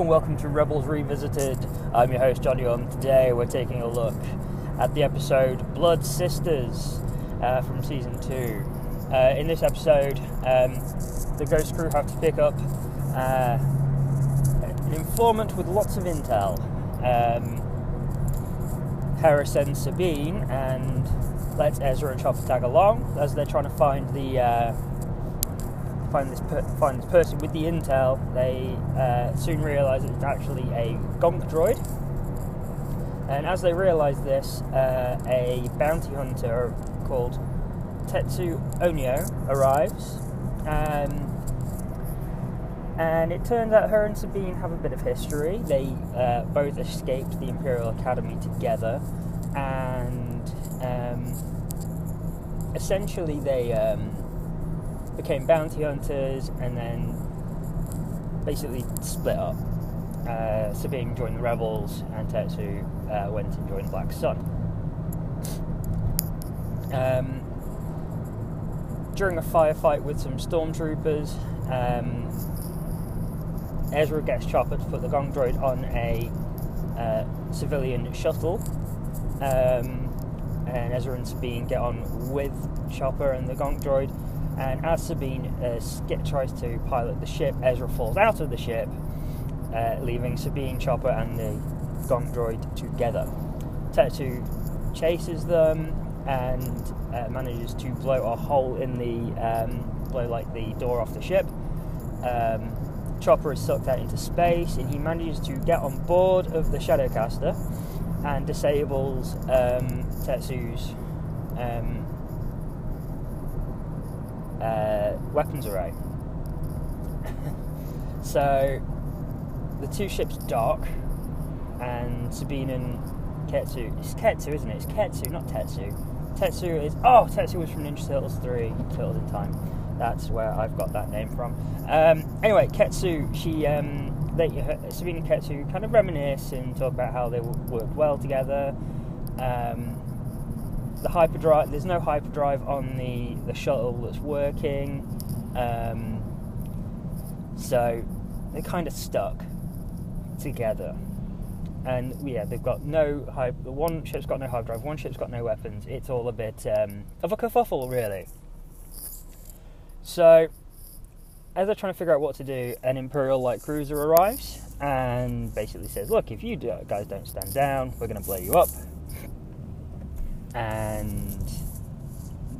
and welcome to Rebels Revisited. I'm your host, Johnny Orm. Today we're taking a look at the episode Blood Sisters uh, from season 2. Uh, in this episode, um, the Ghost crew have to pick up uh, an informant with lots of intel. Um, Hera sends Sabine and lets Ezra and Chopper tag along as they're trying to find the uh, find this per- find this person with the intel. They uh, soon realise it's actually a Gonk droid, and as they realise this, uh, a bounty hunter called Tetsu Onyo arrives. Um, and it turns out her and Sabine have a bit of history. They uh, both escaped the Imperial Academy together, and um, essentially they um, became bounty hunters and then basically split up. Uh, Sabine joined the rebels, and Tetsu uh, went and joined Black Sun. Um, during a firefight with some stormtroopers, um, Ezra gets Chopper to put the Gonk droid on a uh, civilian shuttle, um, and Ezra and Sabine get on with Chopper and the Gonk droid. And as Sabine uh, tries to pilot the ship, Ezra falls out of the ship, uh, leaving Sabine, Chopper, and the Gonk droid together. Tetsu chases them and uh, manages to blow a hole in the um, blow like the door off the ship. Um, Chopper is sucked out into space, and he manages to get on board of the Shadowcaster and disables um, Tetsu's um, uh, weapons array. so the two ships dock, and Sabine and Ketsu. It's Ketsu, isn't it? It's Ketsu, not Tetsu. Tetsu is. Oh, Tetsu was from Ninja Turtles 3, Turtles in Time. That's where I've got that name from. Um, anyway, Ketsu, she. Um, they, Sabine and Ketsu kind of reminisce and talk about how they worked well together. Um, the hyperdrive there's no hyperdrive on the the shuttle that's working. Um, so they're kind of stuck together. And yeah they've got no hype one ship's got no hyperdrive one ship's got no weapons. It's all a bit um, of a kerfuffle really. So as they're trying to figure out what to do an imperial light cruiser arrives and basically says look if you guys don't stand down we're going to blow you up and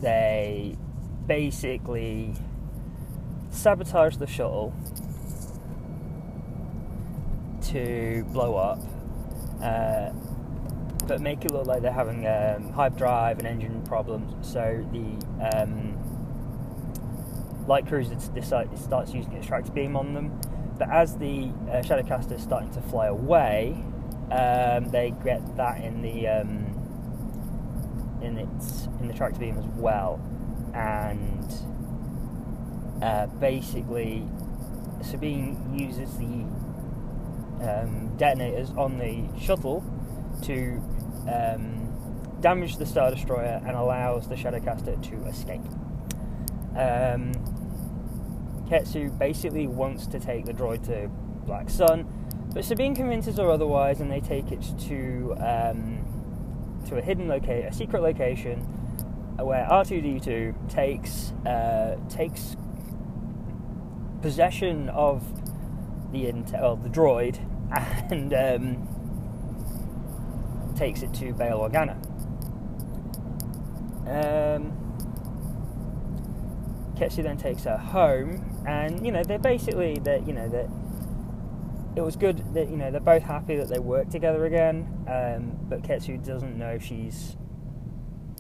they basically sabotage the shuttle to blow up, uh, but make it look like they're having um, hyperdrive and engine problems. So the um, light cruiser decides, starts using its tractor beam on them. But as the uh, Shadowcaster is starting to fly away, um, they get that in the um, in its in the tractor beam as well, and uh, basically Sabine uses the um, detonators on the shuttle to um, damage the Star Destroyer and allows the Shadowcaster to escape. Um, Ketsu basically wants to take the droid to Black Sun, but Sabine convinces her otherwise, and they take it to um, to a hidden location, a secret location, where R2D2 takes uh, takes possession of the intel, the droid, and um, takes it to Bail Organa. Um, Ketsu then takes her home, and you know they're basically that you know that it was good that you know they're both happy that they work together again. Um, but Ketsu doesn't know if she's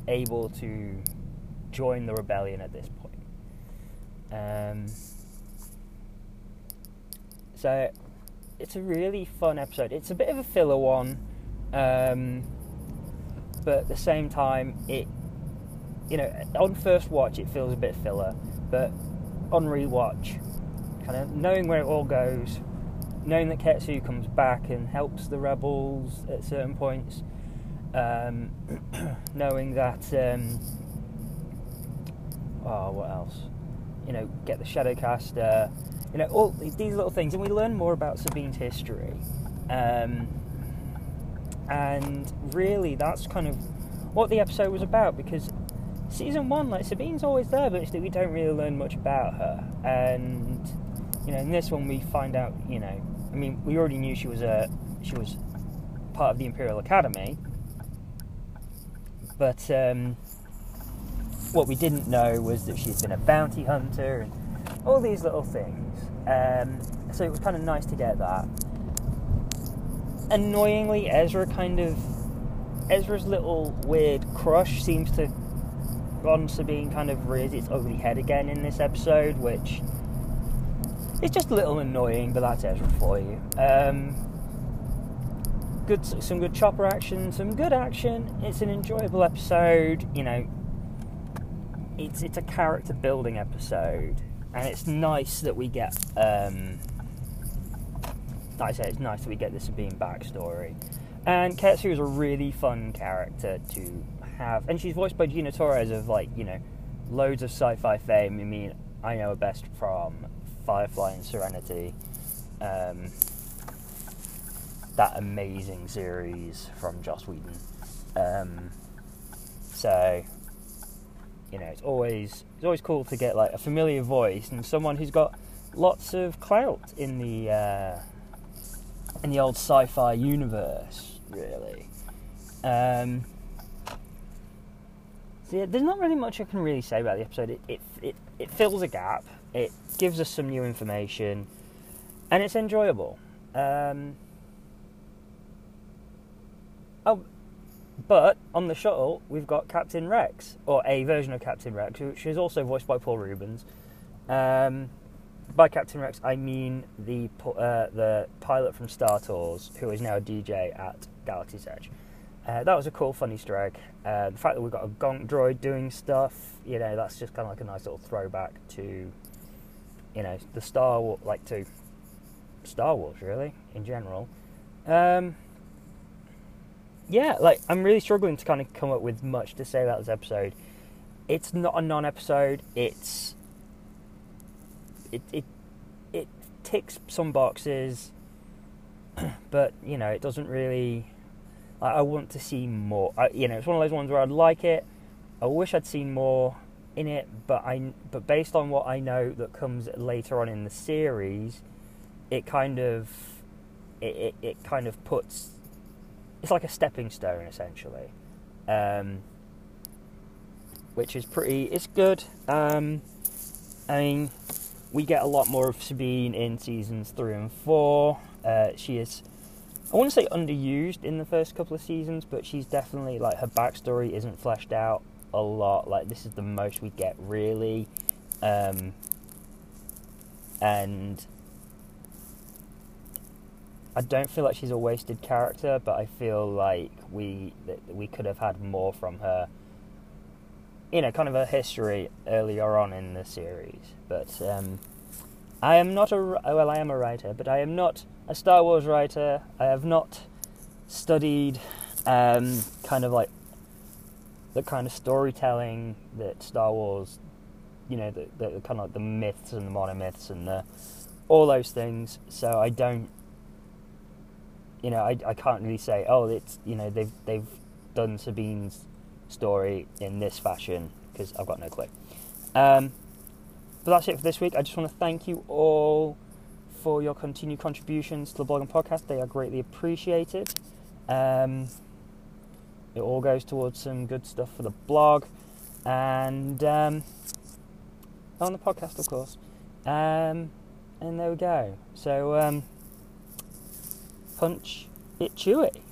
able to join the rebellion at this point. Um, so it's a really fun episode. It's a bit of a filler one, um, but at the same time, it you know on first watch it feels a bit filler, but on rewatch, kind of knowing where it all goes, knowing that Ketsu comes back and helps the rebels at certain points, um, knowing that, um, oh, what else? You know, get the Shadowcaster, you know, all these little things, and we learn more about Sabine's history. Um, and really, that's kind of what the episode was about because season one, like Sabine's always there, but we don't really learn much about her. And you know, in this one, we find out, you know, I mean, we already knew she was a she was part of the Imperial Academy, but um, what we didn't know was that she'd been a bounty hunter and all these little things. Um, so it was kind of nice to get that. Annoyingly, Ezra kind of Ezra's little weird crush seems to on Sabine kind of rears its ugly head again in this episode, which is just a little annoying, but that's Ezra for you. Um, good, some good chopper action, some good action. It's an enjoyable episode. You know, it's it's a character building episode, and it's nice that we get. Um, like I say, it's nice that we get the Sabine backstory. And Ketsu is a really fun character to have, and she's voiced by Gina Torres of like you know, loads of sci-fi fame. I mean, I know her best from Firefly and Serenity. Um, that amazing series from Joss Whedon. Um, so, you know, it's always it's always cool to get like a familiar voice and someone who's got lots of clout in the uh, in the old sci-fi universe, really. Um, so yeah, there's not really much I can really say about the episode. It, it it it fills a gap. It gives us some new information, and it's enjoyable. Um, oh, but on the shuttle we've got Captain Rex, or a version of Captain Rex, which is also voiced by Paul Reubens. Um, by Captain Rex, I mean the uh, the pilot from Star Tours, who is now a DJ at Galaxy's Edge. Uh, that was a cool, fun Easter egg. Uh, the fact that we've got a Gonk droid doing stuff, you know, that's just kind of like a nice little throwback to, you know, the Star Wars, like to Star Wars, really, in general. Um, yeah, like I'm really struggling to kind of come up with much to say about this episode. It's not a non-episode. It's it it it ticks some boxes, but you know it doesn't really. I, I want to see more. I, you know, it's one of those ones where I'd like it. I wish I'd seen more in it, but I but based on what I know that comes later on in the series, it kind of it, it, it kind of puts it's like a stepping stone essentially, um, which is pretty. It's good. Um, I mean, we get a lot more of Sabine in seasons three and four. Uh, she is, I to say underused in the first couple of seasons, but she's definitely like her backstory isn't fleshed out a lot. Like this is the most we get really, um, and I don't feel like she's a wasted character, but I feel like we we could have had more from her. You know, kind of a history earlier on in the series. But um, I am not a well, I am a writer, but I am not a Star Wars writer. I have not studied um, kind of like the kind of storytelling that Star Wars, you know, the, the, kind of like the myths and the monomyths and the, all those things. So I don't you know, I, I can't really say, oh, it's you know they've they've done Sabine's story in this fashion because I've got no clue. Um, but that's it for this week. I just want to thank you all for your continued contributions to the blog and podcast. They are greatly appreciated. Um, it all goes towards some good stuff for the blog and um, on the podcast, of course. Um, and there we go. So um, punch it Chewie.